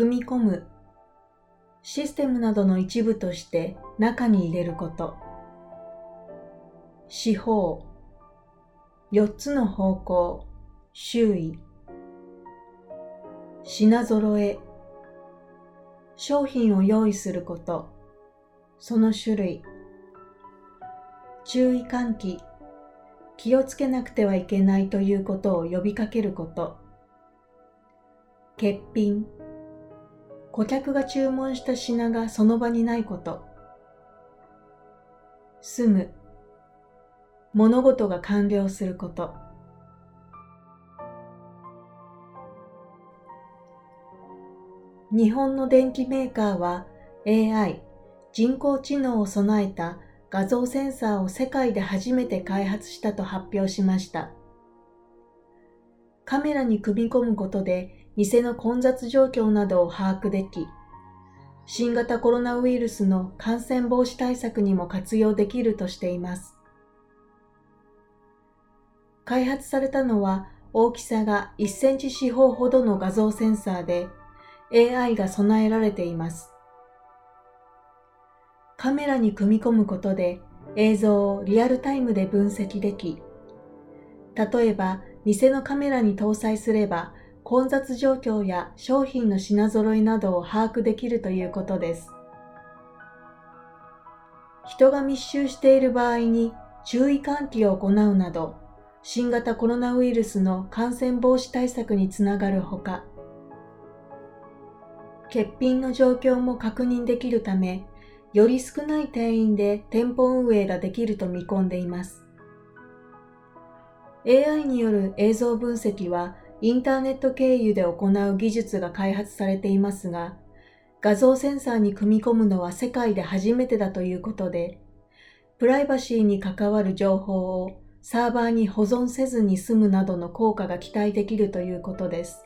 組み込む、システムなどの一部として中に入れること。四方、四つの方向、周囲。品揃え、商品を用意すること、その種類。注意喚起、気をつけなくてはいけないということを呼びかけること。欠品、顧客が注文した品がその場にないこと。住む、物事が完了すること。日本の電機メーカーは AI 人工知能を備えた画像センサーを世界で初めて開発したと発表しました。カメラに組み込むことで店の混雑状況などを把握でき、新型コロナウイルスの感染防止対策にも活用できるとしています。開発されたのは大きさが1センチ四方ほどの画像センサーで AI が備えられています。カメラに組み込むことで映像をリアルタイムで分析でき、例えば店のカメラに搭載すれば混雑状況や商品の品揃えなどを把握できるということです。人が密集している場合に注意喚起を行うなど、新型コロナウイルスの感染防止対策につながるほか、欠品の状況も確認できるため、より少ない店員で店舗運営ができると見込んでいます。AI による映像分析はインターネット経由で行う技術が開発されていますが、画像センサーに組み込むのは世界で初めてだということで、プライバシーに関わる情報をサーバーに保存せずに済むなどの効果が期待できるということです。